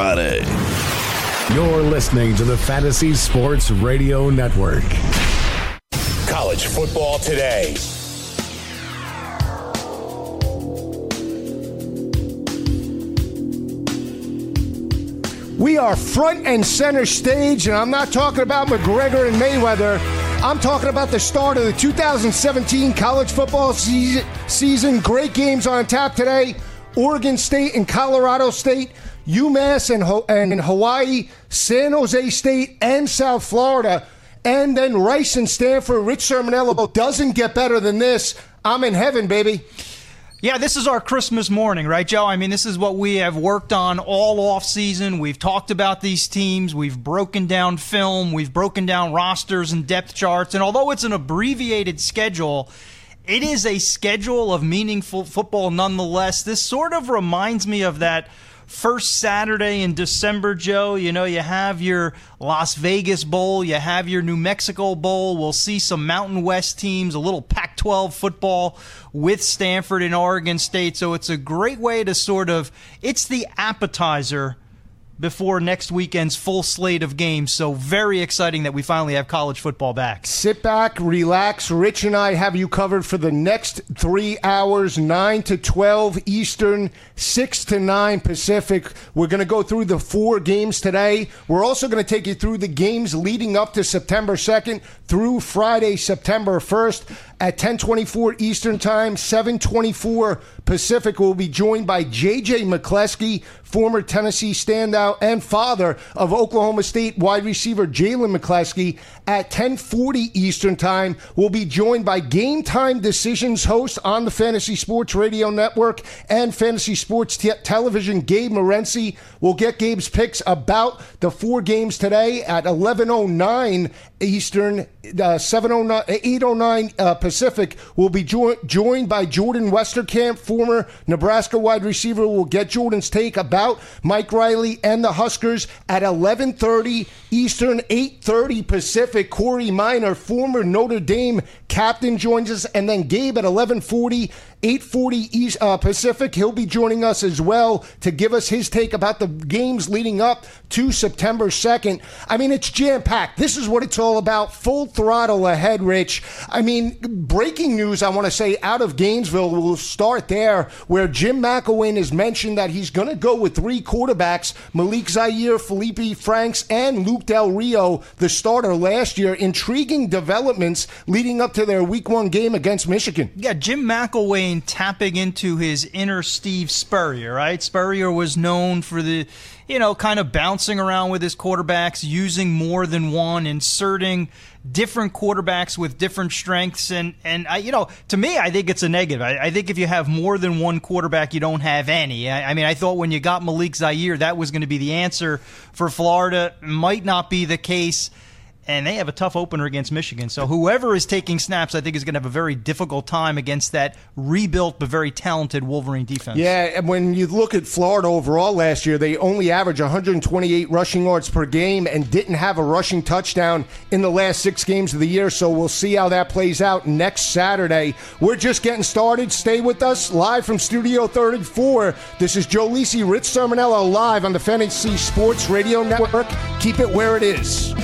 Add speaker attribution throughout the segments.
Speaker 1: Friday.
Speaker 2: You're listening to the Fantasy Sports Radio Network.
Speaker 3: College football today.
Speaker 4: We are front and center stage, and I'm not talking about McGregor and Mayweather. I'm talking about the start of the 2017 college football season. Great games on tap today. Oregon State and Colorado State, UMass and, Ho- and Hawaii, San Jose State and South Florida, and then Rice and Stanford. Rich Cirminiello doesn't get better than this. I'm in heaven, baby.
Speaker 5: Yeah, this is our Christmas morning, right, Joe? I mean, this is what we have worked on all off season. We've talked about these teams. We've broken down film. We've broken down rosters and depth charts. And although it's an abbreviated schedule, it is a schedule of meaningful football nonetheless. This sort of reminds me of that first Saturday in December, Joe. You know, you have your Las Vegas Bowl, you have your New Mexico Bowl. We'll see some Mountain West teams, a little Pac 12 football with Stanford and Oregon State. So it's a great way to sort of, it's the appetizer before next weekend's full slate of games. So very exciting that we finally have college football back.
Speaker 4: Sit back, relax. Rich and I have you covered for the next three hours, 9 to 12 Eastern, 6 to 9 Pacific. We're going to go through the four games today. We're also going to take you through the games leading up to September 2nd through Friday, September 1st at 1024 Eastern Time, 724 Pacific. We'll be joined by J.J. McCleskey, former Tennessee standout and father of Oklahoma State wide receiver Jalen McCleskey. At 1040 Eastern Time, we'll be joined by Game Time Decisions host on the Fantasy Sports Radio Network and Fantasy Sports te- Television, Gabe Morency. We'll get Gabe's picks about the four games today at 1109 Eastern, uh, 709, 809 uh, Pacific. We'll be jo- joined by Jordan Westerkamp, former Nebraska wide receiver. We'll get Jordan's take about Mike Riley and the Huskers at 1130 Eastern, 830 Pacific. Corey Minor, former Notre Dame captain, joins us. And then Gabe at 1140 840 East uh, Pacific. He'll be joining us as well to give us his take about the games leading up to September 2nd. I mean, it's jam packed. This is what it's all about. Full throttle ahead, Rich. I mean, breaking news, I want to say, out of Gainesville. We'll start there, where Jim McElwain has mentioned that he's going to go with three quarterbacks Malik Zaire, Felipe Franks, and Luke Del Rio, the starter last year. Intriguing developments leading up to their week one game against Michigan.
Speaker 5: Yeah, Jim McElwain tapping into his inner Steve Spurrier, right? Spurrier was known for the, you know, kind of bouncing around with his quarterbacks, using more than one, inserting different quarterbacks with different strengths. And, and I, you know, to me, I think it's a negative. I, I think if you have more than one quarterback, you don't have any. I, I mean, I thought when you got Malik Zaire, that was going to be the answer for Florida. Might not be the case and they have a tough opener against Michigan. So whoever is taking snaps, I think, is going to have a very difficult time against that rebuilt but very talented Wolverine defense.
Speaker 4: Yeah, and when you look at Florida overall last year, they only averaged 128 rushing yards per game and didn't have a rushing touchdown in the last six games of the year. So we'll see how that plays out next Saturday. We're just getting started. Stay with us live from Studio 34. This is Joe Lisi, Rich Cirminiello live on the Fantasy Sports Radio Network. Keep it where it is.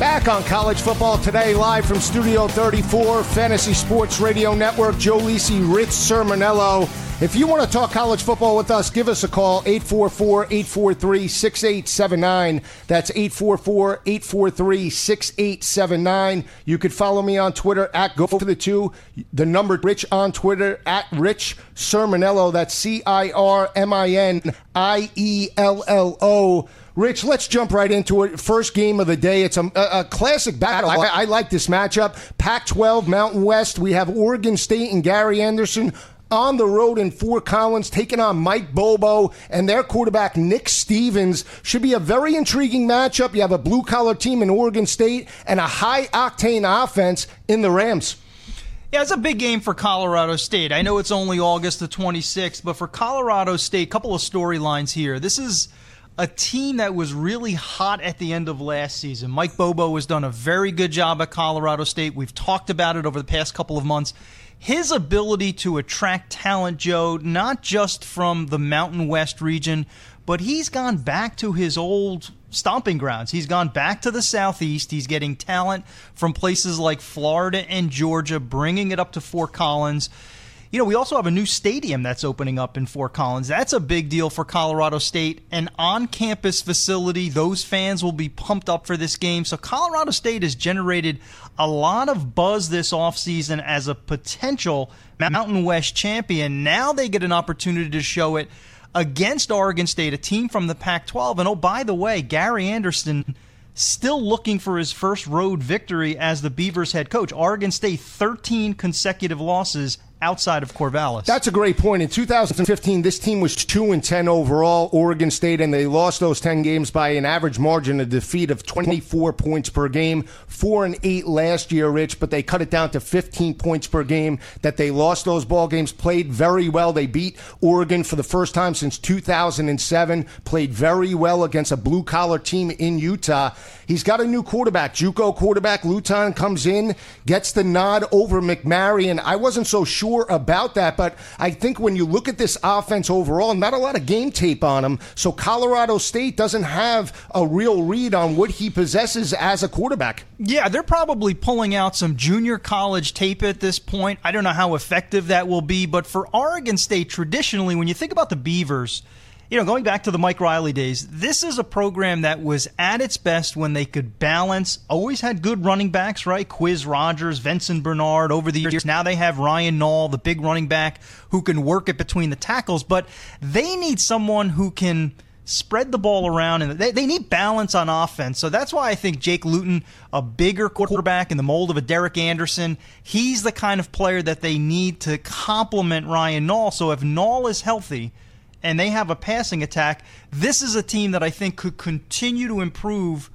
Speaker 4: Back on college football today, live from Studio 34, Fantasy Sports Radio Network. Joe Lisi, Rich Cirminiello. If you want to talk college football with us, give us a call, 844 843 6879. That's 844 843 6879. You could follow me on Twitter at Go for the Two, the number Rich on Twitter at Rich Cirminiello. That's C I R M I N I L L O. Rich, let's jump right into it. First game of the day. It's a, a, a classic battle. I, I, like this matchup. Pac 12, Mountain West. We have Oregon State and Gary Anderson on the road in Fort Collins, taking on Mike Bobo and their quarterback, Nick Stevens. Should be a very intriguing matchup. You have a blue collar team in Oregon State and a high octane offense in the Rams.
Speaker 5: Yeah, it's a big game for Colorado State. I know it's only August the 26th, but for Colorado State, a couple of storylines here. This is a team that was really hot at the end of last season. Mike Bobo has done a very good job at Colorado State. We've talked about it over the past couple of months. His ability to attract talent, Joe, not just from the Mountain West region, but he's gone back to his old stomping grounds. He's gone back to the Southeast. He's getting talent from places like Florida and Georgia, bringing it up to Fort Collins. You know, we also have a new stadium that's opening up in Fort Collins. That's a big deal for Colorado State. An on campus facility. Those fans will be pumped up for this game. So, Colorado State has generated a lot of buzz this offseason as a potential Mountain West champion. Now they get an opportunity to show it against Oregon State, a team from the Pac 12. And oh, by the way, Gary Anderson still looking for his first road victory as the Beavers head coach. Oregon State, 13 consecutive losses outside of Corvallis.
Speaker 4: That's a great point. In 2015, this team was 2 and 10 overall, Oregon State, and they lost those 10 games by an average margin of defeat of 24 points per game. 4 and 8 last year, Rich, but they cut it down to 15 points per game that they lost those ball games, played very well. They beat Oregon for the first time since 2007, played very well against a blue collar team in Utah. He's got a new quarterback, Juco quarterback Luton comes in, gets the nod over McMaryion. I wasn't so sure sure about that, but I think when you look at this offense overall, not a lot of game tape on him. So Colorado State doesn't have a real read on what he possesses as a quarterback.
Speaker 5: Yeah, they're probably pulling out some junior college tape at this point. I don't know how effective that will be, but for Oregon State, traditionally, when you think about the Beavers, you know, going back to the Mike Riley days, this is a program that was at its best when they could balance, always had good running backs, right? Quiz Rodgers, Vincent Bernard over the years. Now they have Ryan Nall, the big running back, who can work it between the tackles, but they need someone who can spread the ball around and they, they need balance on offense. So that's why I think Jake Luton, a bigger quarterback in the mold of a Derek Anderson, he's the kind of player that they need to complement Ryan Nall. So if Nall is healthy, and they have a passing attack, this is a team that I think could continue to improve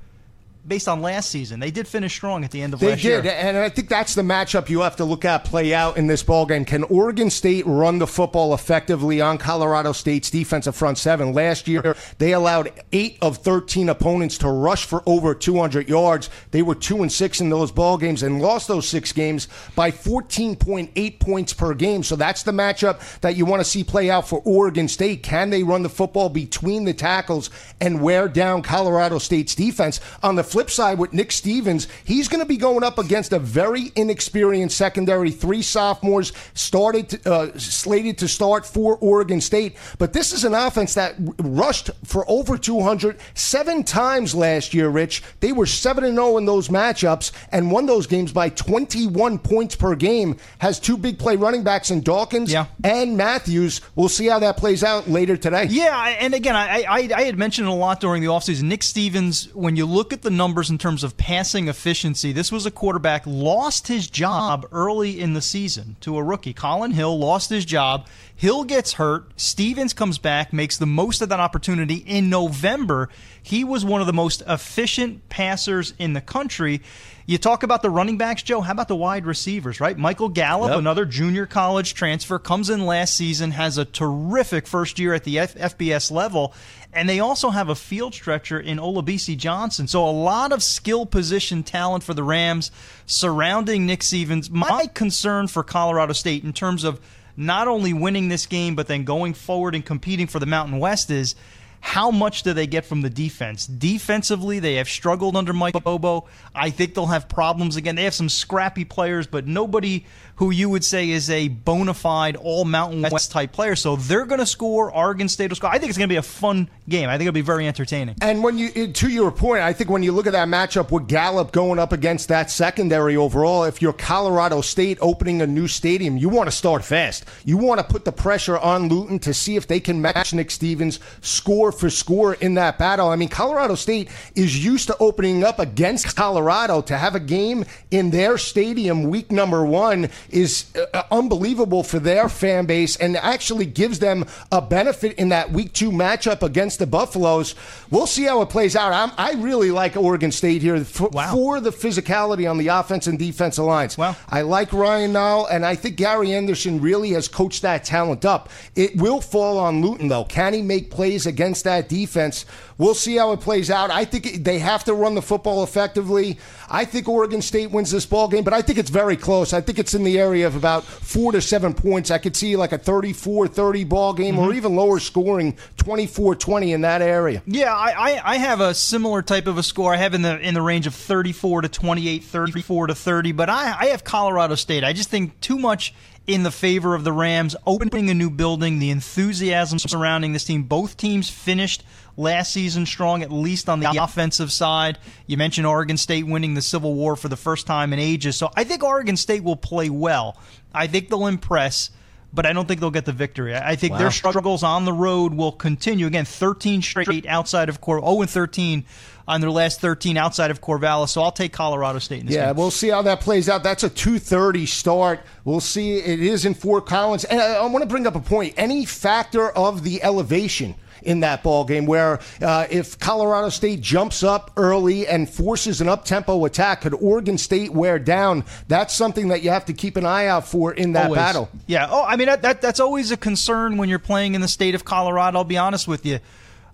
Speaker 5: based on last season. They did finish strong at the end of
Speaker 4: they
Speaker 5: last
Speaker 4: did,
Speaker 5: year.
Speaker 4: and I think that's the matchup you have to look at play out in this ball game. Can Oregon State run the football effectively on Colorado State's defensive front seven? Last year, they allowed eight of 13 opponents to rush for over 200 yards. They were two and six in those ball games and lost those six games by 14.8 points per game. So that's the matchup that you want to see play out for Oregon State. Can they run the football between the tackles and wear down Colorado State's defense? On the flip side, with Nick Stevens, he's going to be going up against a very inexperienced secondary. Three sophomores started to, uh, slated to start for Oregon State, but this is an offense that rushed for over 200 seven times last year. Rich, they were seven and zero in those matchups and won those games by 21 points per game. Has two big play running backs in Dawkins
Speaker 5: yeah.
Speaker 4: and Matthews. We'll see how that plays out later today.
Speaker 5: Yeah, and again, I, I, I had mentioned a lot during the offseason. Nick Stevens, when you look at the numbers numbers in terms of passing efficiency. This was a quarterback lost his job early in the season to a rookie. Collin Hill lost his job. Hill gets hurt. Stevens comes back, makes the most of that opportunity. In November, he was one of the most efficient passers in the country. You talk about the running backs, Joe. How about the wide receivers, right? Michael Gallup, yep. another junior college transfer, comes in last season, has a terrific first year at the F- FBS level, and they also have a field stretcher in Olabisi Johnson. So a lot of skill position talent for the Rams surrounding Nick Stevens. My concern for Colorado State in terms of not only winning this game, but then going forward and competing for the Mountain West is – how much do they get from the defense? Defensively, they have struggled under Mike Bobo. I think they'll have problems again. They have some scrappy players, but nobody who you would say is a bona fide all Mountain West type player. So they're going to score. Oregon State will score. I think it's going to be a fun game. I think it'll be very entertaining.
Speaker 4: And when you, to your point, I think when you look at that matchup with Gallup going up against that secondary overall, if you're Colorado State opening a new stadium, you want to start fast. You want to put the pressure on Luton to see if they can match Nick Stevens, score for score in that battle. I mean, Colorado State is used to opening up against Colorado. To have a game in their stadium week number one is uh, unbelievable for their fan base and actually gives them a benefit in that week two matchup against the Buffaloes. We'll see how it plays out. I'm, i really like Oregon State here for, wow. for, the physicality on the offense and defensive lines.
Speaker 5: Well,
Speaker 4: I like Ryan Nall, and I think Gary Anderson really has coached that talent up. It will fall on Luton, though. Can he make plays against that defense? We'll see how it plays out. I think they have to run the football effectively. I think Oregon State wins this ball game, but I think it's very close. I think it's in the area of about four to seven points. I could see like a 34 30 ball game mm-hmm. or even lower scoring 24 20 in that area.
Speaker 5: Yeah, I, I, I, have a similar type of a score. I have in the in the range of 34 to 28, 34 to 30, but I, I have Colorado State. I just think too much in the favor of the Rams, opening a new building, the enthusiasm surrounding this team. Both teams finished last season strong, at least on the offensive side. You mentioned Oregon State winning the Civil War for the first time in ages. So I think Oregon State will play well. I think they'll impress but I don't think they'll get the victory. I think wow. their struggles on the road will continue. Again, 13 straight outside of Cor 0 and 13 on their last 13 outside of Corvallis. So I'll take Colorado State.
Speaker 4: in yeah,
Speaker 5: game.
Speaker 4: we'll see how that plays out. That's a 2:30 start. We'll see. It is in Fort Collins, and I, I want to bring up a point. Any factor of the elevation in that ball game. Where uh, if Colorado State jumps up early and forces an up tempo attack, could Oregon State wear down? That's something that you have to keep an eye out for in that
Speaker 5: always.
Speaker 4: battle.
Speaker 5: Yeah. Oh, I mean that, that that's always a concern when you're playing in the state of Colorado. I'll be honest with you.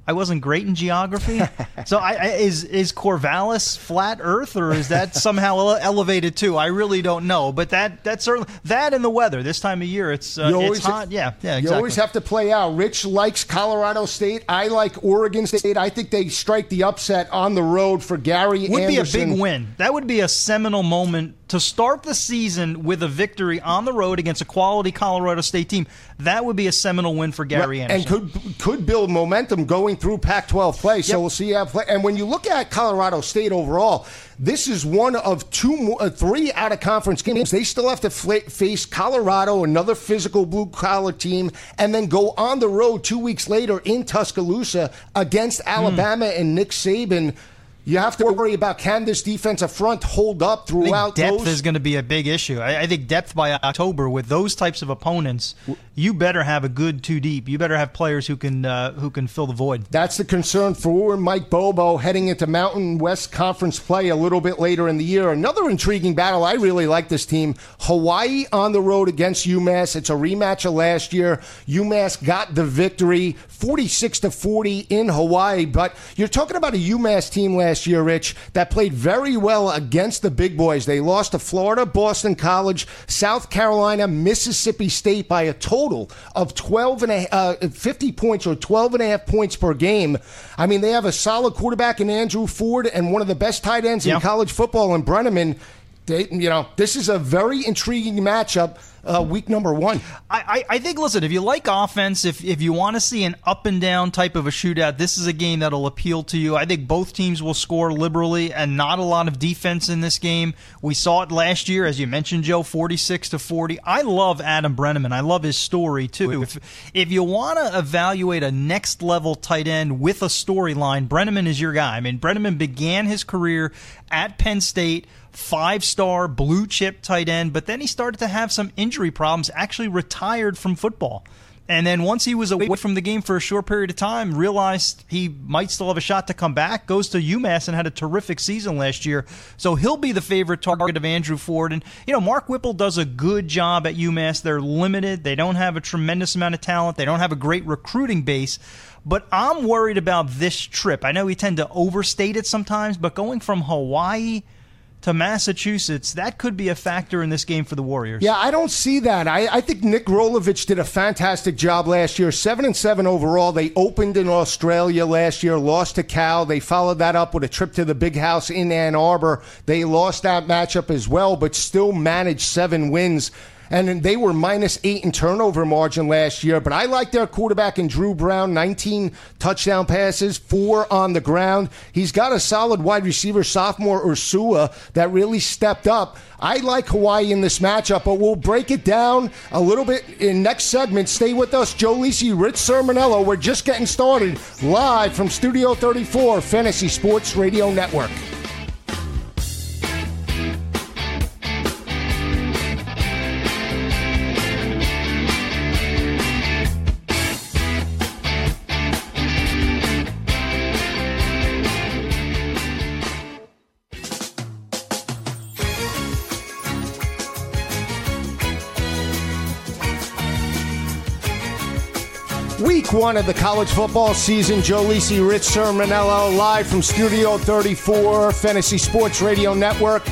Speaker 5: I wasn't great in geography. so I, I, is is Corvallis flat Earth or is that somehow elevated too? I really don't know. But that that certainly that and the weather this time of year it's uh, it's hot. Yeah, yeah. Exactly.
Speaker 4: You always have to play out. Rich likes Colorado State. I like Oregon State. I think they strike the upset on the road for Gary.
Speaker 5: Would
Speaker 4: Anderson.
Speaker 5: be a big win. That would be a seminal moment to start the season with a victory on the road against a quality Colorado State team, that would be a seminal win for Gary
Speaker 4: Anderson. And could could build momentum going through Pac-12 play. So yep. we'll see how play. And when you look at Colorado State overall, this is one of two, uh, three out of conference games. They still have to fl- face Colorado, another physical blue collar team, and then go on the road two weeks later in Tuscaloosa against hmm. Alabama mm. and Nick Saban you have to worry about can this defensive front hold up throughout.
Speaker 5: depth
Speaker 4: those?
Speaker 5: is going to be a big issue. I, I, think depth by October with those types of opponents, you better have a good two deep. You better have players who can uh, who can fill the void.
Speaker 4: That's the concern for Mike Bobo heading into Mountain West Conference play a little bit later in the year. Another intriguing battle. I really like this team. Hawaii on the road against UMass. It's a rematch of last year. UMass got the victory, forty six to forty in Hawaii. But you're talking about a UMass team last last year, Rich, that played very well against the big boys. They lost to Florida, Boston College, South Carolina, Mississippi State by a total of 12 and a, uh, 50 points or 12 and a half points per game. I mean, they have a solid quarterback in Andrew Ford and one of the best tight ends in college football in Breneman. They, you know, this is a very intriguing matchup uh, week number one.
Speaker 5: I, I, think, listen, if you like offense, if, if you want to see an up and down type of a shootout, this is a game that'll appeal to you. I think both teams will score liberally and not a lot of defense in this game. We saw it last year, as you mentioned, Joe, 46 to 40. I love Adam Breneman. I love his story, too. If, if you want to evaluate a next level tight end with a storyline, Breneman is your guy. I mean, Breneman began his career at Penn State five star blue chip tight end, but then he started to have some injury problems, actually retired from football. And then once he was away from the game for a short period of time, realized he might still have a shot to come back, goes to UMass and had a terrific season last year. So he'll be the favorite target of Andrew Ford. And, you know, Mark Whipple does a good job at UMass. They're limited, they don't have a tremendous amount of talent, they don't have a great recruiting base. But I'm worried about this trip. I know we tend to overstate it sometimes, but going from Hawaii to Massachusetts, that could be a factor in this game for the Warriors.
Speaker 4: Yeah, I don't see that. I, I think Nick Rolovich did a fantastic job last year. Seven and seven overall. They opened in Australia last year, lost to Cal. They followed that up with a trip to the big house in Ann Arbor. They lost that matchup as well, but still managed seven wins. And they were minus eight in turnover margin last year. But I like their quarterback in Dru Brown, 19 touchdown passes, four on the ground. He's got a solid wide receiver, sophomore Ursua, that really stepped up. I like Hawaii in this matchup, but we'll break it down a little bit in next segment. Stay with us, Joe Lisi, Rich Cirminiello. We're just getting started live from Studio 34, Fantasy Sports Radio Network. Week one of the college football season. Joe Lisi, Rich Cirminiello, live from Studio 34, Fantasy Sports Radio Network.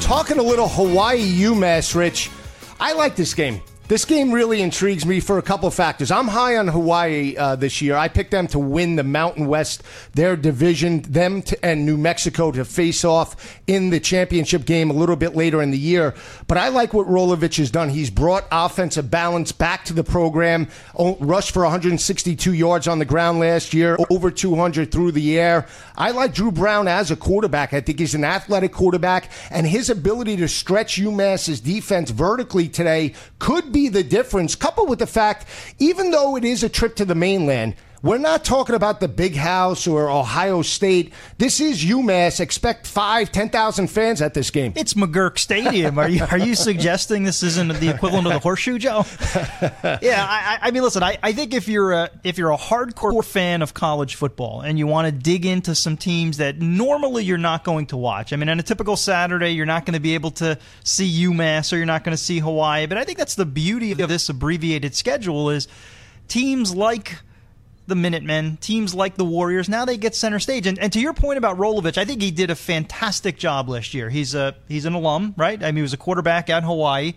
Speaker 4: Talking a little Hawaii UMass, Rich. I like this game. This game really intrigues me for a couple of factors. I'm high on Hawaii uh, this year. I picked them to win the Mountain West, their division, them to, and New Mexico to face off in the championship game a little bit later in the year. But I like what Rolovich has done. He's brought offensive balance back to the program, rushed for 162 yards on the ground last year, over 200 through the air. I like Dru Brown as a quarterback. I think he's an athletic quarterback, and his ability to stretch UMass's defense vertically today could be be the difference, coupled with the fact, even though it is a trip to the mainland, we're not talking about the big house or Ohio State. This is UMass. Expect five, 10,000 fans at this game.
Speaker 5: It's McGuirk Stadium. Are you are you suggesting this isn't the equivalent of the horseshoe, Joe? yeah, I, I mean, listen. I, I think if you're a if you're a hardcore fan of college football and you want to dig into some teams that normally you're not going to watch. I mean, on a typical Saturday, you're not going to be able to see UMass or you're not going to see Hawaii. But I think that's the beauty of this abbreviated schedule is teams like the Minutemen, teams like the Warriors, now they get center stage. And, and to your point about Rolovich, I think he did a fantastic job last year. He's a he's an alum, right? I mean, he was a quarterback at Hawaii.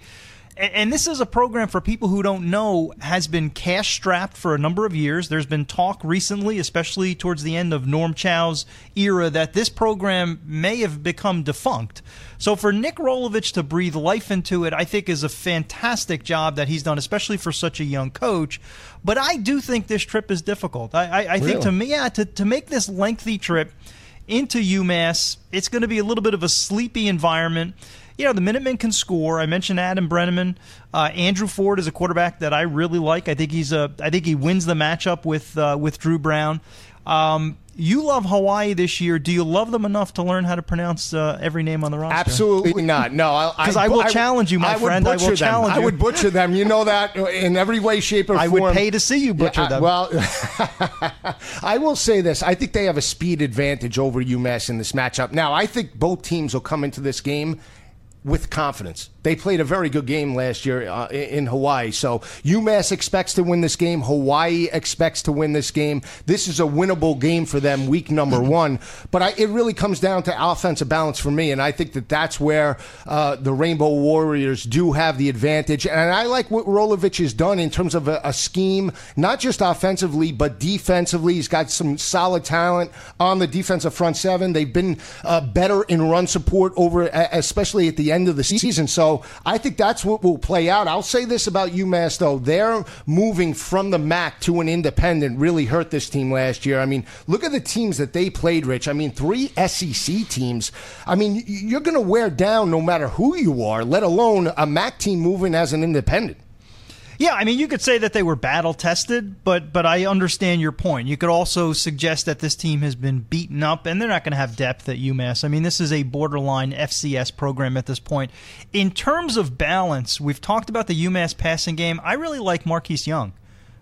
Speaker 5: And, this is a program for people who don't know has been cash strapped for a number of years. There's been talk recently, especially towards the end of Norm Chow's era, that this program may have become defunct. So for Nick Rolovich to breathe life into it, I think is a fantastic job that he's done, especially for such a young coach. But I do think this trip is difficult. I, I, I really? think to me, yeah, to, to make this lengthy trip into UMass, it's going to be a little bit of a sleepy environment you know, the Minutemen can score. I mentioned Adam Breneman. Uh, Andrew Ford is a quarterback that I really like. I think he's a. I think he wins the matchup with uh, with Dru Brown. Um, you love Hawaii this year. Do you love them enough to learn how to pronounce uh, every name on the roster?
Speaker 4: Absolutely not. No,
Speaker 5: because I, I, I, will I, challenge you, my friend. I will
Speaker 4: them.
Speaker 5: challenge
Speaker 4: you. I would butcher them. You know that in every way, shape, or form.
Speaker 5: I would pay to see you butcher yeah, them.
Speaker 4: Well, I will say this: I think they have a speed advantage over UMass in this matchup. Now, I think both teams will come into this game with confidence. They played a very good game last year uh, in Hawaii. So UMass expects to win this game. Hawaii expects to win this game. This is a winnable game for them, week number mm-hmm. one. But I, it really comes down to offensive balance for me, and I think that that's where uh, the Rainbow Warriors do have the advantage. And I like what Rolovich has done in terms of a, a scheme, not just offensively but defensively. He's got some solid talent on the defensive front seven. They've been uh, better in run support over, especially at the end of the season. So I think that's what will play out. I'll say this about UMass, though. Their moving from the MAC to an independent really hurt this team last year. I mean, look at the teams that they played, Rich. I mean, three SEC teams. I mean, you're going to wear down no matter who you are, let alone a MAC team moving as an independent.
Speaker 5: Yeah, I mean, you could say that they were battle tested, but but I understand your point. You could also suggest that this team has been beaten up, and they're not going to have depth at UMass. I mean, this is a borderline FCS program at this point. In terms of balance, we've talked about the UMass passing game. I really like Marquise Young.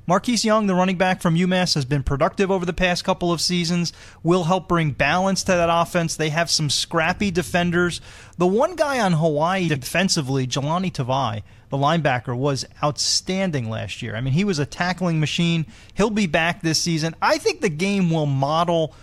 Speaker 5: Marquise Young, the running back from UMass, has been productive over the past couple of seasons, will help bring balance to that offense. They have some scrappy defenders. The one guy on Hawaii defensively, Jahlani Tavai, the linebacker, was outstanding last year. I mean, he was a tackling machine. He'll be back this season. I think the game will model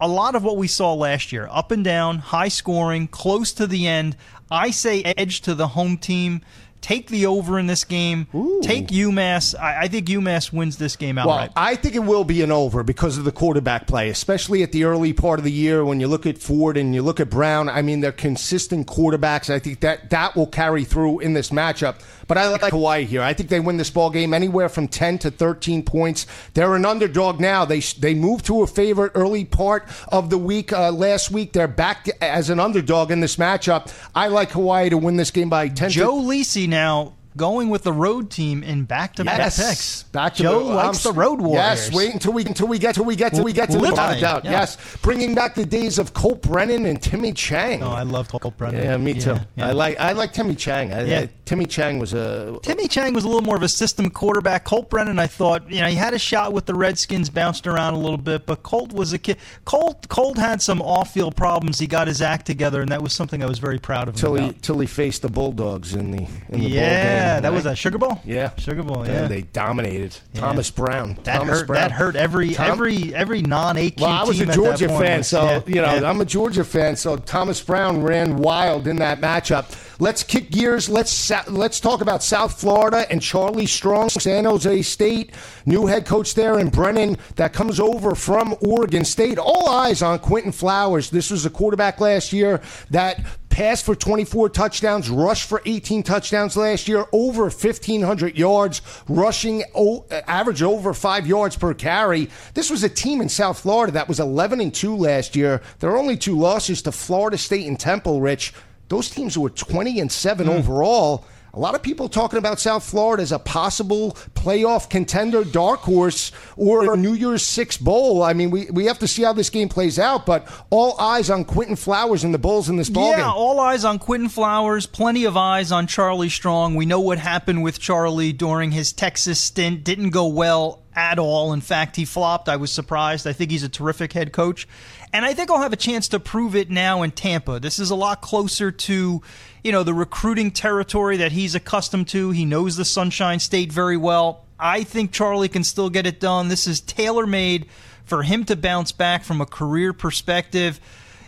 Speaker 5: a lot of what we saw last year up and down, high scoring, close to the end. I say edge to the home team. Take the over in this game.
Speaker 4: Ooh.
Speaker 5: Take UMass. I, I, think UMass wins this game
Speaker 4: Well,
Speaker 5: outright.
Speaker 4: I think it will be an over because of the quarterback play, especially at the early part of the year when you look at Ford and you look at Brown. I mean, they're consistent quarterbacks. I think that that will carry through in this matchup. But I like Hawaii here. I think they win this ball game anywhere from 10 to 13 points. They're an underdog now. They they moved to a favorite early part of the week uh, last week. They're back as an underdog in this matchup. I like Hawaii to win this game by 10
Speaker 5: Joe
Speaker 4: to-
Speaker 5: Lisi now now, going with the road team in back-to-back
Speaker 4: Yes.
Speaker 5: picks.
Speaker 4: Back to
Speaker 5: Joe
Speaker 4: the,
Speaker 5: likes
Speaker 4: I'm-
Speaker 5: the road warriors.
Speaker 4: Yes, wait until we until we get till we get till we get to without a doubt.
Speaker 5: yeah.
Speaker 4: Yes, bringing back the days of Colt Brennan and Timmy Chang.
Speaker 5: Oh, I love Colt Brennan.
Speaker 4: yeah, me too.
Speaker 5: Yeah, yeah.
Speaker 4: I like I like Timmy Chang. I,
Speaker 5: Yeah.
Speaker 4: I- Timmy Chang was a
Speaker 5: Timmy Chang was a little more of a system quarterback. Colt Brennan, I thought, you know, he had a shot with the Redskins, bounced around a little bit, but Colt was a kid. Colt Colt had some off-field problems. He got his act together, and that was something I was very proud of
Speaker 4: till he till he faced the Bulldogs in the in the
Speaker 5: yeah,
Speaker 4: game.
Speaker 5: that was a Sugar Bowl.
Speaker 4: Yeah,
Speaker 5: Sugar Bowl. Yeah,
Speaker 4: they dominated.
Speaker 5: Yeah.
Speaker 4: Thomas Brown.
Speaker 5: that
Speaker 4: Thomas
Speaker 5: hurt.
Speaker 4: Brown.
Speaker 5: That hurt every
Speaker 4: Tom-
Speaker 5: every every non-AQ
Speaker 4: Well, I was
Speaker 5: team
Speaker 4: a Georgia fan,
Speaker 5: was-
Speaker 4: so
Speaker 5: yeah,
Speaker 4: you know
Speaker 5: yeah.
Speaker 4: I'm a Georgia fan. So Thomas Brown ran wild in that matchup. Let's kick gears. Let's let's talk about South Florida and Charlie Strong, San Jose State, new head coach there, and Brennan that comes over from Oregon State. All eyes on Quinton Flowers. This was a quarterback last year that passed for 24 touchdowns, rushed for 18 touchdowns last year, over 1,500 yards, rushing o- uh, average over five yards per carry. This was a team in South Florida that was 11 and 2 last year. There are only two losses to Florida State and Temple, Rich. Those teams were 20 and 7 hmm. overall. A lot of people talking about South Florida as a possible playoff contender, dark horse, or a New Year's Six bowl. I mean, we, we have to see how this game plays out, but all eyes on Quinton Flowers and the Bulls in this ball
Speaker 5: yeah,
Speaker 4: game.
Speaker 5: all eyes on Quinton Flowers. Plenty of eyes on Charlie Strong. We know what happened with Charlie during his Texas stint. Didn't go well at all. In fact, he flopped. I was surprised. I think he's a terrific head coach. And I think I'll have a chance to prove it now in Tampa. This is a lot closer to, you know, the recruiting territory that he's accustomed to. He knows the Sunshine State very well. I think Charlie can still get it done. This is tailor made for him to bounce back from a career perspective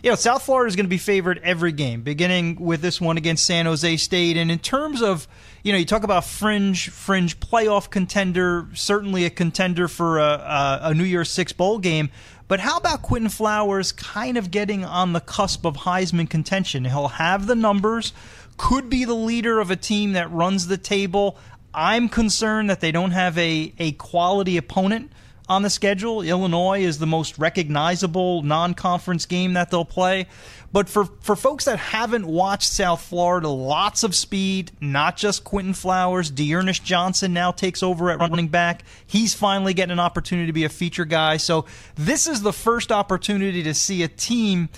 Speaker 5: you know, South Florida is going to be favored every game, beginning with this one against San Jose State. And in terms of, you know, you talk about fringe, fringe playoff contender, certainly a contender for a, a, a New Year's Six bowl game. But how about Quinton Flowers kind of getting on the cusp of Heisman contention? He'll have the numbers, could be the leader of a team that runs the table. I'm concerned that they don't have a, a quality opponent on the schedule. Illinois is the most recognizable non-conference game that they'll play. But for, for folks that haven't watched South Florida, lots of speed, not just Quinton Flowers. D'Ernest Johnson now takes over at running back. He's finally getting an opportunity to be a feature guy. So this is the first opportunity to see a team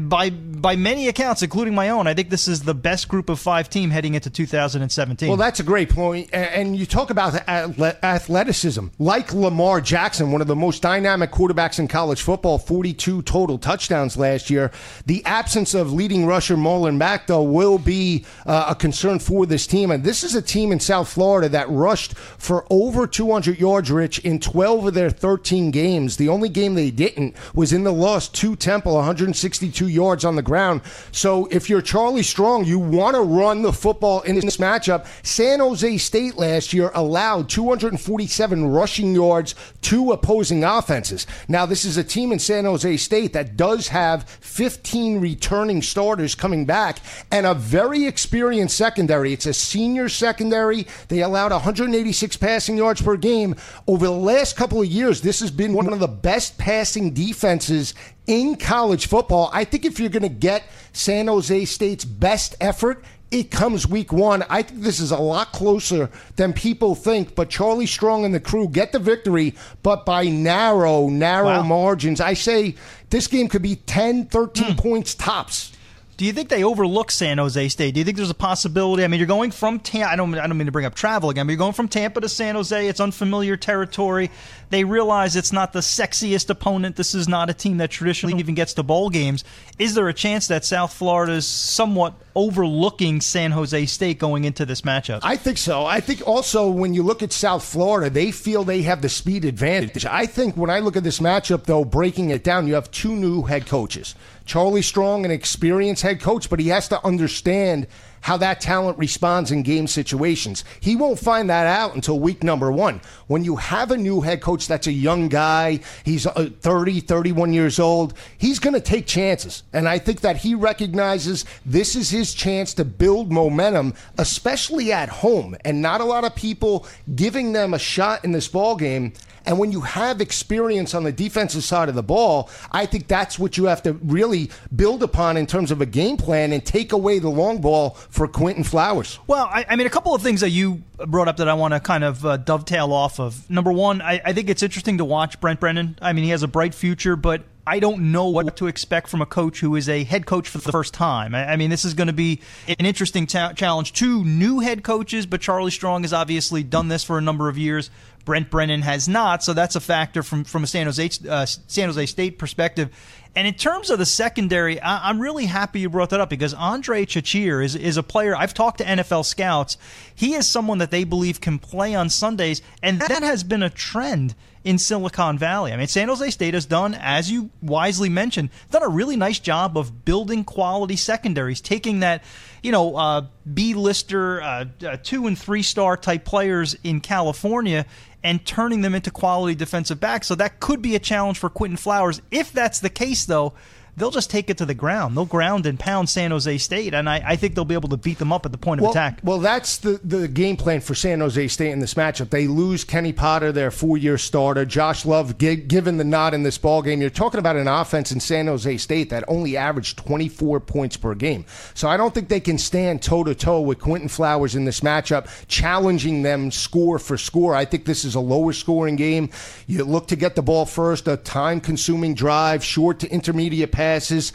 Speaker 5: by by many accounts, including my own, I think this is the best group of five team heading into 2017.
Speaker 4: Well, that's a great point. And you talk about athle- athleticism. Like Lamar Jackson, one of the most dynamic quarterbacks in college football, 42 total touchdowns last year. The absence of leading rusher Marlon Mack, though, will be uh, a concern for this team. And this is a team in South Florida that rushed for over 200 yards, Rich, in 12 of their 13 games. The only game they didn't was in the loss to Temple, 162 yards on the ground. So if you're Charlie Strong, you want to run the football in this matchup. San Jose State last year allowed 247 rushing yards to opposing offenses. Now, this is a team in San Jose State that does have 15 returning starters coming back and a very experienced secondary. It's a senior secondary. They allowed 186 passing yards per game. Over the last couple of years, this has been one of the best passing defenses in college football. I think if you're going to get San Jose State's best effort, it comes week one. I think this is a lot closer than people think, but Charlie Strong and the crew get the victory, but by narrow, narrow
Speaker 5: Wow.
Speaker 4: margins. I say this game could be 10, 13 hmm. points tops.
Speaker 5: Do you think they overlook San Jose State? Do you think there's a possibility? I mean, you're going from Tampa. I don't. I don't mean to bring up travel again, but you're going from Tampa to San Jose. It's unfamiliar territory. They realize it's not the sexiest opponent. This is not a team that traditionally even gets to bowl games. Is there a chance that South Florida is somewhat overlooking San Jose State going into this matchup?
Speaker 4: I think so. I think also when you look at South Florida, they feel they have the speed advantage. I think when I look at this matchup, though, breaking it down, you have two new head coaches. Charlie Strong, an experienced head coach, but he has to understand how that talent responds in game situations. He won't find that out until week number one. When you have a new head coach that's a young guy, he's uh, 30, 31 years old, he's going to take chances. And I think that he recognizes this is his chance to build momentum, especially at home. And not a lot of people giving them a shot in this ball game and when you have experience on the defensive side of the ball, I think that's what you have to really build upon in terms of a game plan and take away the long ball for Quinton Flowers.
Speaker 5: Well, I, I mean, a couple of things that you brought up that I want to kind of uh, dovetail off of. Number one, I, I think it's interesting to watch Brent Brennan. I mean, he has a bright future, but I don't know what to expect from a coach who is a head coach for the first time. I, I mean, this is going to be an interesting ta- challenge. Two new head coaches, but Charlie Strong has obviously done this for a number of years. Brent Brennan has not, so that's a factor from from a San Jose uh, San Jose State perspective. And in terms of the secondary, I, am really happy you brought that up because Andre Chachere is is a player. I've talked to NFL scouts. He is someone that they believe can play on Sundays, and that has been a trend in Silicon Valley. I mean, San Jose State has done, as you wisely mentioned, done a really nice job of building quality secondaries, taking that, you know, uh, B-lister, uh, uh, two and three star type players in California and turning them into quality defensive backs. So that could be a challenge for Quinton Flowers. If that's the case, though, they'll just take it to the ground. They'll ground and pound San Jose State, and I, I think they'll be able to beat them up at the point
Speaker 4: well,
Speaker 5: of attack.
Speaker 4: Well, that's the, the game plan for San Jose State in this matchup. They lose Kenny Potter, their four year starter. Josh Love given the nod in this ball game. You're talking about an offense in San Jose State that only averaged 24 points per game. So I don't think they can stand toe to toe with Quinton Flowers in this matchup, challenging them score for score. I think this is a lower scoring game. You look to get the ball first, a time consuming drive, short to intermediate pass passes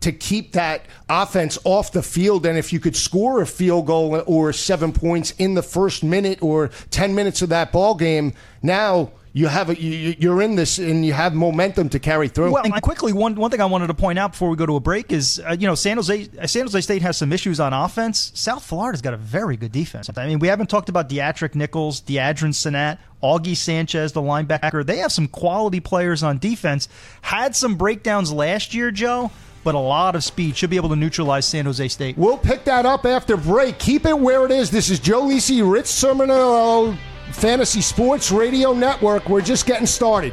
Speaker 4: to keep that offense off the field. And if you could score a field goal or seven points in the first minute or 10 minutes of that ball game, now you have a, you, are in this and you have momentum to carry through.
Speaker 5: Well, and quickly, one one thing I wanted to point out before we go to a break is uh, you know San Jose San Jose State has some issues on offense. South Florida's got a very good defense. I mean, we haven't talked about Deatrick Nichols, Deadrin Senat, Augie Sanchez, the linebacker. They have some quality players on defense. Had some breakdowns last year, Joe but a lot of speed should be able to neutralize San Jose State.
Speaker 4: We'll pick that up after break. Keep it where it is. This is Joe Lisi, Rich Cirminiello, Fantasy Sports Radio Network. We're just getting started.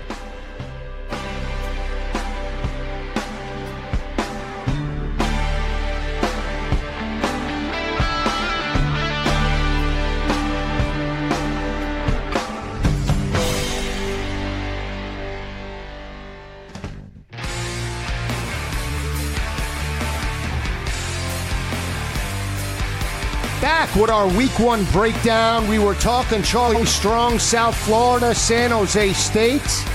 Speaker 4: With our week one breakdown. We were talking Charlie Strong, South Florida, San Jose State.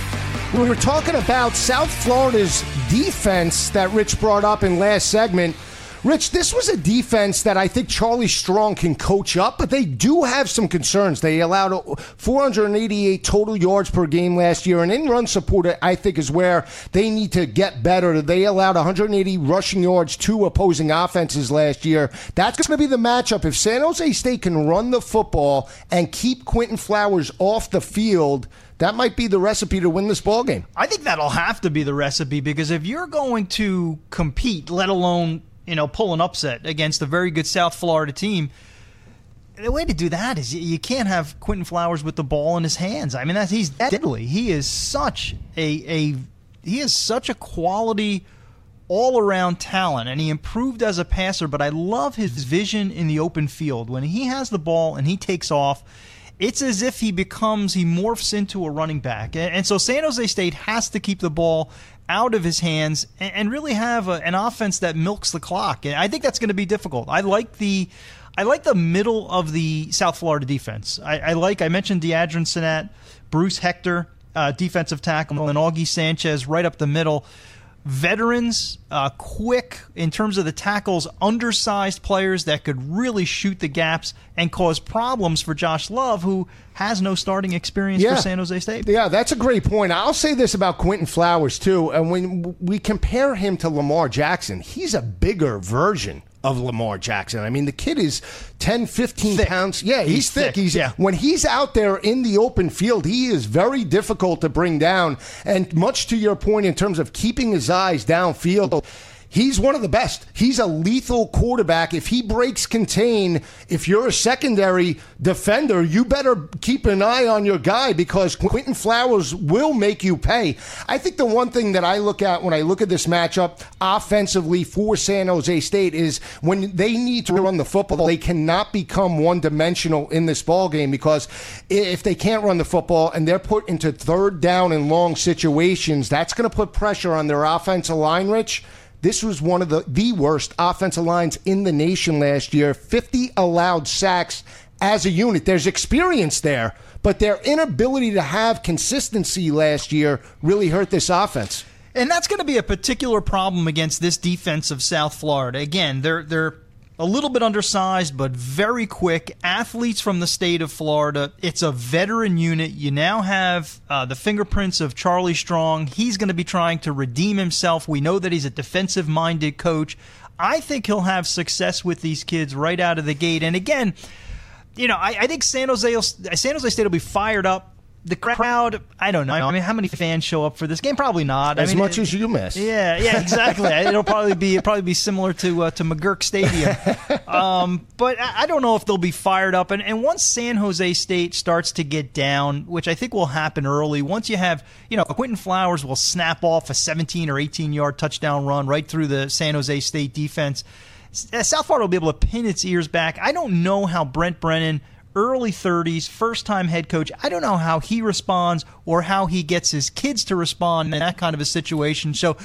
Speaker 4: We were talking about South Florida's defense that Rich brought up in last segment. Rich, this was a defense that I think Charlie Strong can coach up, but they do have some concerns. They allowed 488 total yards per game last year, and in run support, I think, is where they need to get better. They allowed 180 rushing yards to opposing offenses last year. That's going to be the matchup. If San Jose State can run the football and keep Quinton Flowers off the field, that might be the recipe to win this ball game.
Speaker 5: I think that'll have to be the recipe because if you're going to compete, let alone you know, pull an upset against a very good South Florida team. The way to do that is you can't have Quinton Flowers with the ball in his hands. I mean, that's he's deadly. He is such a a he is such a quality all around talent, and he improved as a passer. But I love his vision in the open field when he has the ball and he takes off. It's as if he becomes he morphs into a running back, and, and so San Jose State has to keep the ball out of his hands and, and really have a, an offense that milks the clock. And I think that's going to be difficult. I like the. I like the middle of the South Florida defense. I, I like, I mentioned Deadrin Senat, Bruce Hector, uh, defensive tackle, and Augie Sanchez right up the middle veterans, uh, quick in terms of the tackles, undersized players that could really shoot the gaps and cause problems for Josh Love, who has no starting experience yeah. for San Jose State.
Speaker 4: Yeah, that's a great point. I'll say this about Quinton Flowers, too. And when we compare him to Lamar Jackson, he's a bigger version of Lamar Jackson. I mean, the kid is 10, 15
Speaker 5: thick.
Speaker 4: pounds. Yeah, he's,
Speaker 5: he's
Speaker 4: thick.
Speaker 5: thick.
Speaker 4: He's
Speaker 5: yeah.
Speaker 4: when he's out there in the open field, he is very difficult to bring down. And much to your point in terms of keeping his eyes downfield, He's one of the best. He's a lethal quarterback. If he breaks contain, if you're a secondary defender, you better keep an eye on your guy because Quinton Flowers will make you pay. I think the one thing that I look at when I look at this matchup offensively for San Jose State is when they need to run the football, they cannot become one dimensional in this ball game because if they can't run the football and they're put into third down and long situations, that's going to put pressure on their offensive line, Rich. This was one of the, the worst offensive lines in the nation last year. 50 allowed sacks as a unit. There's experience there, but their inability to have consistency last year really hurt this offense.
Speaker 5: And that's going to be a particular problem against this defense of South Florida. Again, they're they're a little bit undersized, but very quick. Athletes from the state of Florida. It's a veteran unit. You now have uh, the fingerprints of Charlie Strong. He's going to be trying to redeem himself. We know that he's a defensive minded coach. I think he'll have success with these kids right out of the gate. And again, you know, I, I think San Jose, San Jose State will be fired up the crowd, I don't know. I mean, how many fans show up for this game? Probably not.
Speaker 4: As
Speaker 5: I mean,
Speaker 4: much as you miss.
Speaker 5: Yeah, yeah, exactly. It'll probably be probably be similar to uh, to McGuirk Stadium. Um, but I don't know if they'll be fired up. And, and once San Jose State starts to get down, which I think will happen early, once you have, you know, Quinton Flowers will snap off a 17 or 18 yard touchdown run right through the San Jose State defense. South Florida will be able to pin its ears back. I don't know how Brent Brennan – early 30s, first time head coach. I don't know how he responds or how he gets his kids to respond in that kind of a situation. So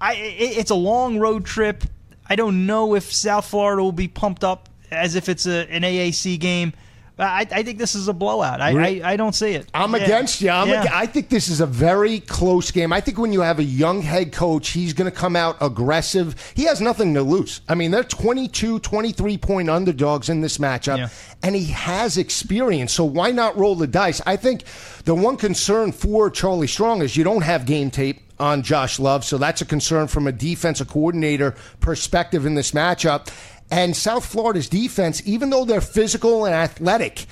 Speaker 5: I, it's a long road trip. I don't know if South Florida will be pumped up as if it's a, an AAC game. I, I, think this is a blowout. I, I, I, don't see it.
Speaker 4: I'm yeah. against you. I'm yeah. ag- I think this is a very close game. I think when you have a young head coach, he's going to come out aggressive. He has nothing to lose. I mean, they're 22, 23 point underdogs in this matchup, yeah. and he has experience. So why not roll the dice? I think the one concern for Charlie Strong is you don't have game tape on Josh Love. So that's a concern from a defensive coordinator perspective in this matchup. And South Florida's defense, even though they're physical and athletic,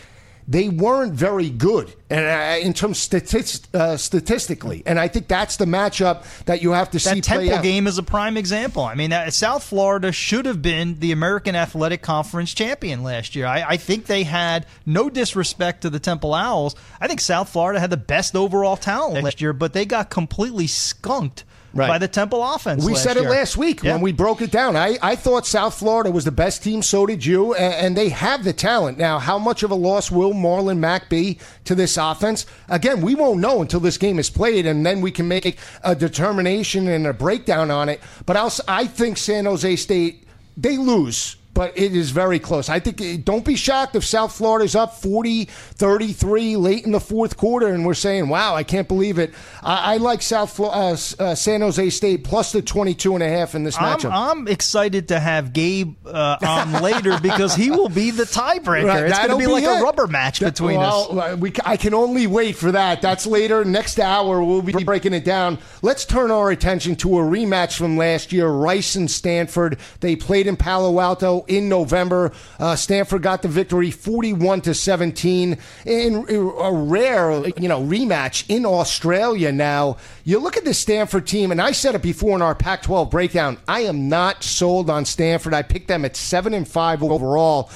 Speaker 4: they weren't very good and uh, in terms statist, uh, statistically. And I think that's the matchup that you have to
Speaker 5: that
Speaker 4: see.
Speaker 5: Temple game is a prime example. I mean, uh, South Florida should have been the American Athletic Conference champion last year. I, I, think they had no disrespect to the Temple Owls. I think South Florida had the best overall talent last year, but they got completely skunked right. by the Temple offense.
Speaker 4: We said
Speaker 5: year.
Speaker 4: it last week yeah. when we broke it down. I, I thought South Florida was the best team, so did you, and, and, they have the talent. Now, how much of a loss will Marlon Mack be to this offense? Again, we won't know until this game is played, and then we can make a determination and a breakdown on it. But I'll, I think San Jose State, they lose but it is very close. I think don't be shocked if South Florida's up 40 33 late in the fourth quarter and we're saying, wow, I can't believe it. I, I like South uh, uh, San Jose State plus the 22 and a half in this matchup.
Speaker 5: I'm, I'm excited to have Gabe uh, on later because he will be the tiebreaker. Right, it's going to be like it. a rubber match between
Speaker 4: well,
Speaker 5: us.
Speaker 4: We, I can only wait for that. That's later. Next hour, we'll be breaking it down. Let's turn our attention to a rematch from last year Rice and Stanford. They played in Palo Alto in November. Uh, Stanford got the victory 41 to 17 in a rare, you know, rematch in Australia now. You look at the Stanford team, and I said it before in our Pac 12 breakdown. I am not sold on Stanford. I picked them at 7 and 5 overall.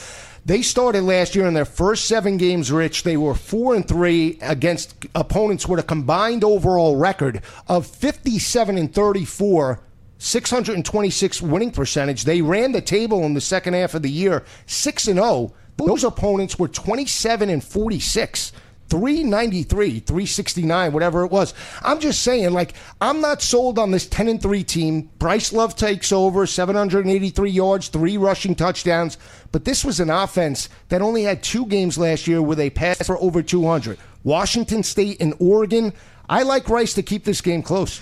Speaker 4: They started last year in their first seven games, Rich. They were four and three against opponents with a combined overall record of 57 and 34 626 winning percentage. They ran the table in the second half of the year, 6 and 0. Those opponents were 27 and 46. 393, 369, whatever it was. I'm just saying, like, I'm not sold on this 10 and 3 team. Bryce Love takes over, 783 yards, three rushing touchdowns. But this was an offense that only had two games last year where they passed for over 200. Washington State and Oregon. I like Rice to keep this game close.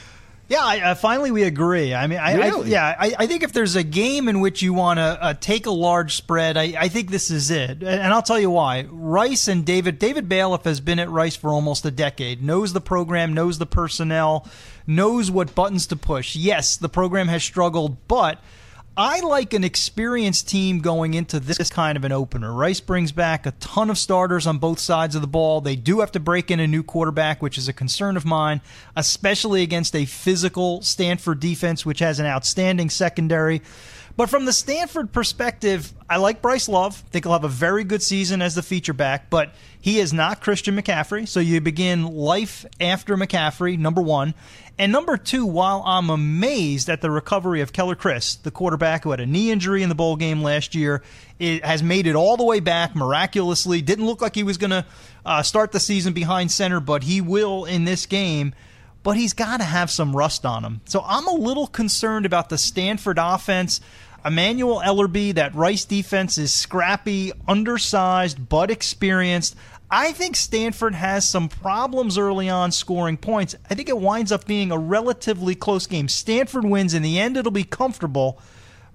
Speaker 5: Yeah, I, uh, finally we agree. I mean, I,
Speaker 4: really?
Speaker 5: I yeah, I, I, think if there's a game in which you want to uh, take a large spread, I, I, think this is it, and I'll tell you why. Rice and David David Bailiff has been at Rice for almost a decade, knows the program, knows the personnel, knows what buttons to push. Yes, the program has struggled, but I like an experienced team going into this kind of an opener. Rice brings back a ton of starters on both sides of the ball. They do have to break in a new quarterback, which is a concern of mine, especially against a physical Stanford defense, which has an outstanding secondary. But from the Stanford perspective, I like Bryce Love. I think he'll have a very good season as the feature back, but he is not Christian McCaffrey. So you begin life after McCaffrey, number one. And number two, while I'm amazed at the recovery of Keller Chryst, the quarterback who had a knee injury in the bowl game last year, it has made it all the way back miraculously. Didn't look like he was going to uh, start the season behind center, but he will in this game but he's got to have some rust on him. So I'm a little concerned about the Stanford offense. Emmanuel Ellerbe, that Rice defense is scrappy, undersized, but experienced. I think Stanford has some problems early on scoring points. I think it winds up being a relatively close game. Stanford wins. In the end, it'll be comfortable.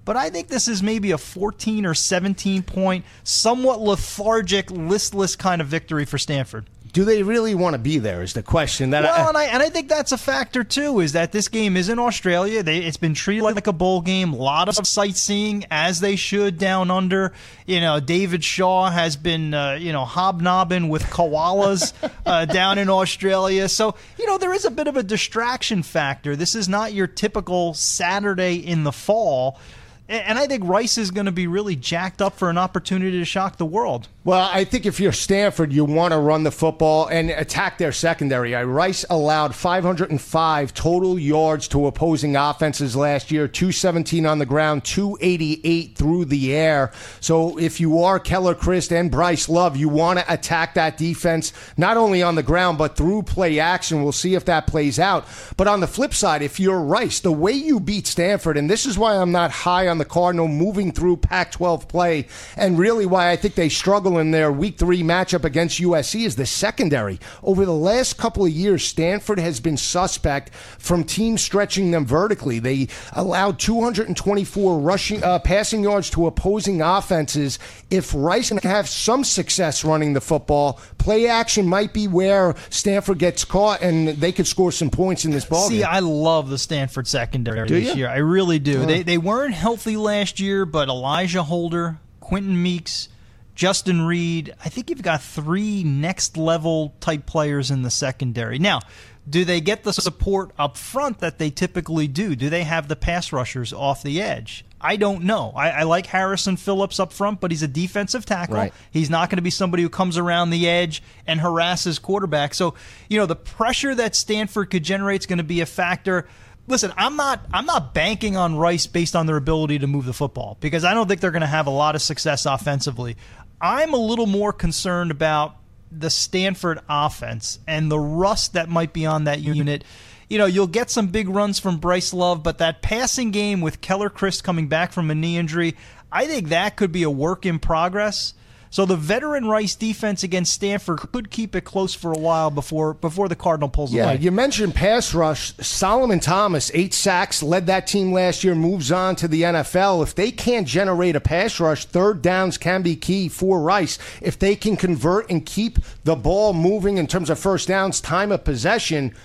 Speaker 5: But I think this is maybe a 14 or 17 point, somewhat lethargic, listless kind of victory for Stanford
Speaker 4: do they really want to be there? Is the question that.
Speaker 5: Well, I, and I and I think that's a factor too. Is that this game is in Australia? They, it's been treated like a bowl game. A lot of sightseeing as they should down under. You know, David Shaw has been uh, you know hobnobbing with koalas uh, down in Australia. So you know there is a bit of a distraction factor. This is not your typical Saturday in the fall. And I think Rice is going to be really jacked up for an opportunity to shock the world.
Speaker 4: Well, I think if you're Stanford, you want to run the football and attack their secondary. Rice allowed 505 total yards to opposing offenses last year, 217 on the ground, 288 through the air. So if you are Keller Chryst and Bryce Love, you want to attack that defense, not only on the ground, but through play action. We'll see if that plays out. But on the flip side, if you're Rice, the way you beat Stanford, and this is why I'm not high on on the Cardinal moving through Pac 12 play. And really, why I think they struggle in their week three matchup against USC is the secondary. Over the last couple of years, Stanford has been suspect from teams stretching them vertically. They allowed 224 rushing uh, passing yards to opposing offenses. If Rice can have some success running the football, play action might be where Stanford gets caught and they could score some points in this ball.
Speaker 5: See, I love the Stanford secondary
Speaker 4: do
Speaker 5: this
Speaker 4: you?
Speaker 5: year. I really do. Uh, they they weren't healthy last year, but Elijah Holder, Quenton Meeks, Justin Reid, I think you've got three next level type players in the secondary. Now, do they get the support up front that they typically do? Do they have the pass rushers off the edge? I don't know. I, I like Harrison Phillips up front, but he's a defensive tackle.
Speaker 4: Right.
Speaker 5: He's not going to be somebody who comes around the edge and harasses quarterback. So, you know, the pressure that Stanford could generate is going to be a factor listen, I'm not I'm not banking on Rice based on their ability to move the football because I don't think they're going to have a lot of success offensively. I'm a little more concerned about the Stanford offense and the rust that might be on that mm-hmm. unit. You know, you'll get some big runs from Bryce Love, but that passing game with Keller Chryst coming back from a knee injury, I think that could be a work in progress. So the veteran Rice defense against Stanford could keep it close for a while before before the Cardinal pulls
Speaker 4: yeah,
Speaker 5: away.
Speaker 4: you mentioned pass rush. Solomon Thomas, eight sacks, led that team last year, moves on to the NFL. If they can't generate a pass rush, third downs can be key for Rice. If they can convert and keep the ball moving in terms of first downs, time of possession –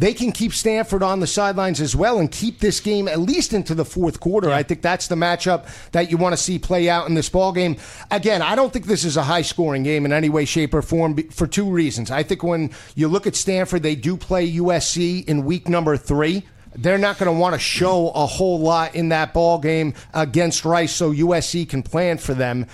Speaker 4: they can keep Stanford on the sidelines as well and keep this game at least into the fourth quarter. Yeah. I think that's the matchup that you want to see play out in this ball game. Again, I don't think this is a high scoring game in any way, shape, or form for two reasons. I think when you look at Stanford, they do play USC in week number three they're not going to want to show a whole lot in that ball game against Rice so USC can plan for them.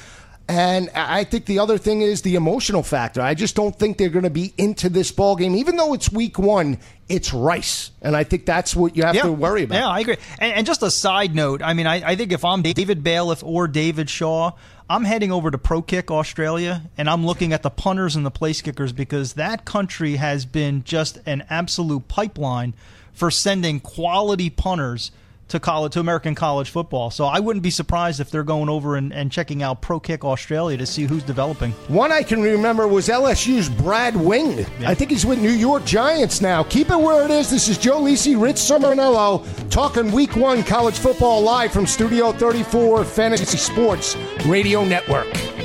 Speaker 4: And I think the other thing is the emotional factor. I just don't think they're going to be into this ball game, even though it's week one. It's Rice, and I think that's what you have
Speaker 5: yeah.
Speaker 4: to worry about.
Speaker 5: Yeah, I agree. And, and just a side note, I mean, I, I, think if I'm David Bailiff or David Shaw, I'm heading over to Pro Kick Australia, and I'm looking at the punters and the place kickers because that country has been just an absolute pipeline for sending quality punters to college to American college football. So I wouldn't be surprised if they're going over and, and checking out Pro Kick Australia to see who's developing.
Speaker 4: One I can remember was LSU's Brad Wing. Yeah. I think he's with New York Giants now. Keep it where it is. This is Joe Lisi, Rich Cirminiello, talking week one college football live from Studio 34 Fantasy Sports Radio Network.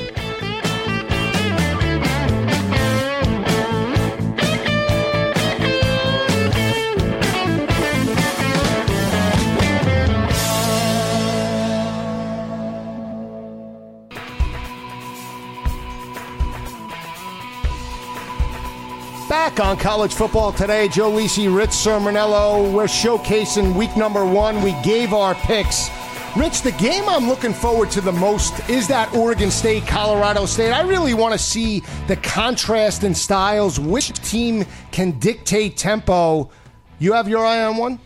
Speaker 4: Back on college football today. Joe Lisi, Rich Cirminiello. We're showcasing week number one. We gave our picks. Rich, the game I'm looking forward to the most is that Oregon State, Colorado State. I really want to see the contrast in styles, which team can dictate tempo. You have your eye on one?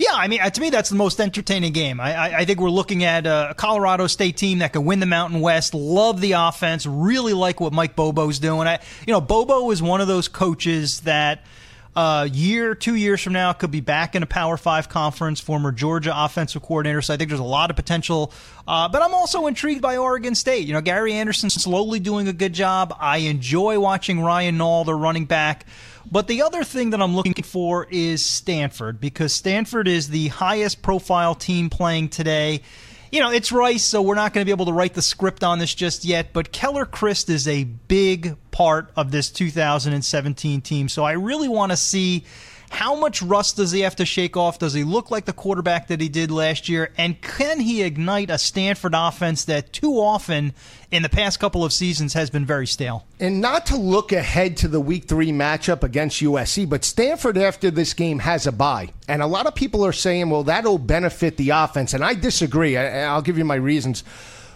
Speaker 5: Yeah, I mean, uh, to me, that's the most entertaining game. I, I, I, think we're looking at a Colorado State team that can win the Mountain West. Love the offense. Really like what Mike Bobo's doing. I, you know, Bobo is one of those coaches that uh, year, two years from now, could be back in a Power Five conference. Former Georgia offensive coordinator, so I think there's a lot of potential. Uh, but I'm also intrigued by Oregon State. You know, Gary Anderson slowly doing a good job. I enjoy watching Ryan Nall, the running back. But the other thing that I'm looking for is Stanford because Stanford is the highest profile team playing today. You know, it's Rice, so we're not going to be able to write the script on this just yet, but Keller Chryst is a big part of this 2017 team. So I really want to see how much rust does he have to shake off? Does he look like the quarterback that he did last year? And can he ignite a Stanford offense that too often in the past couple of seasons has been very stale?
Speaker 4: And not to look ahead to the week three matchup against USC, but Stanford after this game has a bye. And a lot of people are saying, well, that'll benefit the offense. And I disagree. I'll give you my reasons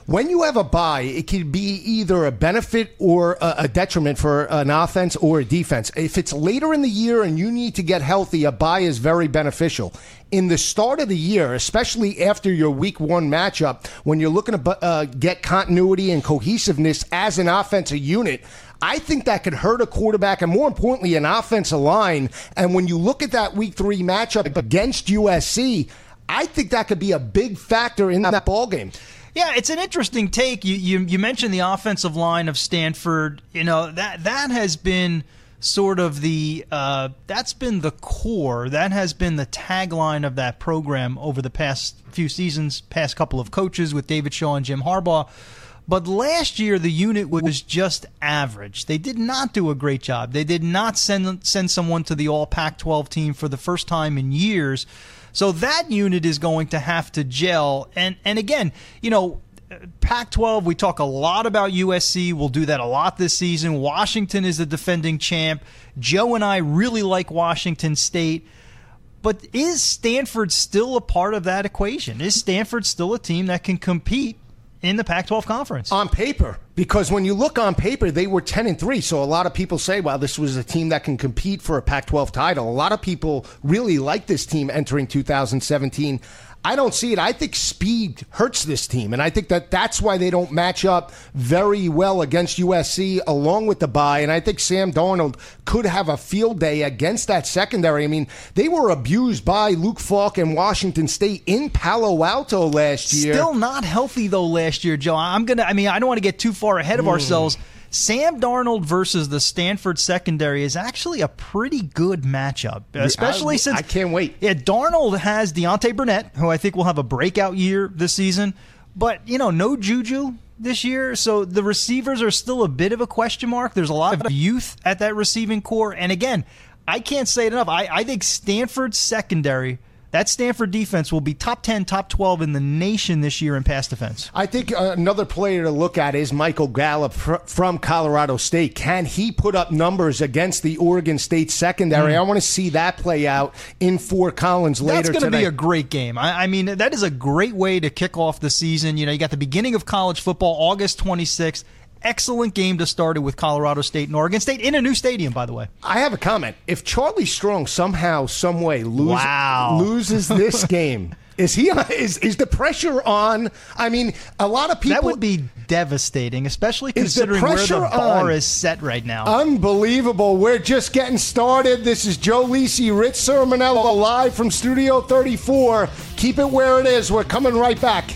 Speaker 4: when you have a bye, it can be either a benefit or a, detriment for an offense or a defense. If it's later in the year and you need to get healthy, a bye is very beneficial. In the start of the year, especially after your week one matchup, when you're looking to uh, get continuity and cohesiveness as an offensive unit, I think that could hurt a quarterback and more importantly, an offensive line. And when you look at that week three matchup against USC, I think that could be a big factor in that ball game.
Speaker 5: Yeah, it's an interesting take. You, you you mentioned the offensive line of Stanford. You know that that has been sort of the uh, that's been the core. That has been the tagline of that program over the past few seasons, past couple of coaches with David Shaw and Jim Harbaugh. But last year, the unit was just average. They did not do a great job. They did not send send someone to the All Pac-12 team for the first time in years. So that unit is going to have to gel. And and again, you know, Pac 12, we talk a lot about USC. We'll do that a lot this season. Washington is the defending champ. Joe and I really like Washington State. But is Stanford still a part of that equation? Is Stanford still a team that can compete in the Pac 12 conference?
Speaker 4: On paper, because when you look on paper, they were 10 and 3. So a lot of people say, well, this was a team that can compete for a Pac 12 title. A lot of people really like this team entering 2017. I don't see it. I think speed hurts this team, and I think that that's why they don't match up very well against USC along with the bye. And I think Sam Darnold could have a field day against that secondary. I mean, they were abused by Luke Falk and Washington State in Palo Alto last year.
Speaker 5: Still not healthy though last year, Joe. I'm gonna. I mean, I don't want to get too far ahead of mm. ourselves. Sam Darnold versus the Stanford secondary is actually a pretty good matchup, especially
Speaker 4: I,
Speaker 5: since
Speaker 4: I can't wait.
Speaker 5: Yeah, Darnold has Deontay Burnett, who I think will have a breakout year this season, but you know, no Juju this year, so the receivers are still a bit of a question mark. There's a lot of youth at that receiving corps, and again, I can't say it enough. I, I think Stanford's secondary that Stanford defense will be top 10, top 12 in the nation this year in pass defense.
Speaker 4: I think another player to look at is Michael Gallup fr- from Colorado State. Can he put up numbers against the Oregon State secondary? Mm. I want to see that play out in Fort Collins later
Speaker 5: That's
Speaker 4: going
Speaker 5: to be a great game. I, I mean, that is a great way to kick off the season. You know, you got the beginning of college football, August 26th excellent game to start it with Colorado State and Oregon State in a new stadium, by the way.
Speaker 4: I have a comment. If Charlie Strong somehow, some way lose, wow. loses this game. Is he is is the pressure on? I mean, a lot of people
Speaker 5: that would be devastating, especially considering the where the bar on? is set right now.
Speaker 4: Unbelievable! We're just getting started. This is Joe Lisi, Rich Cirminiello, live from Studio 34. Keep it where it is. We're coming right back.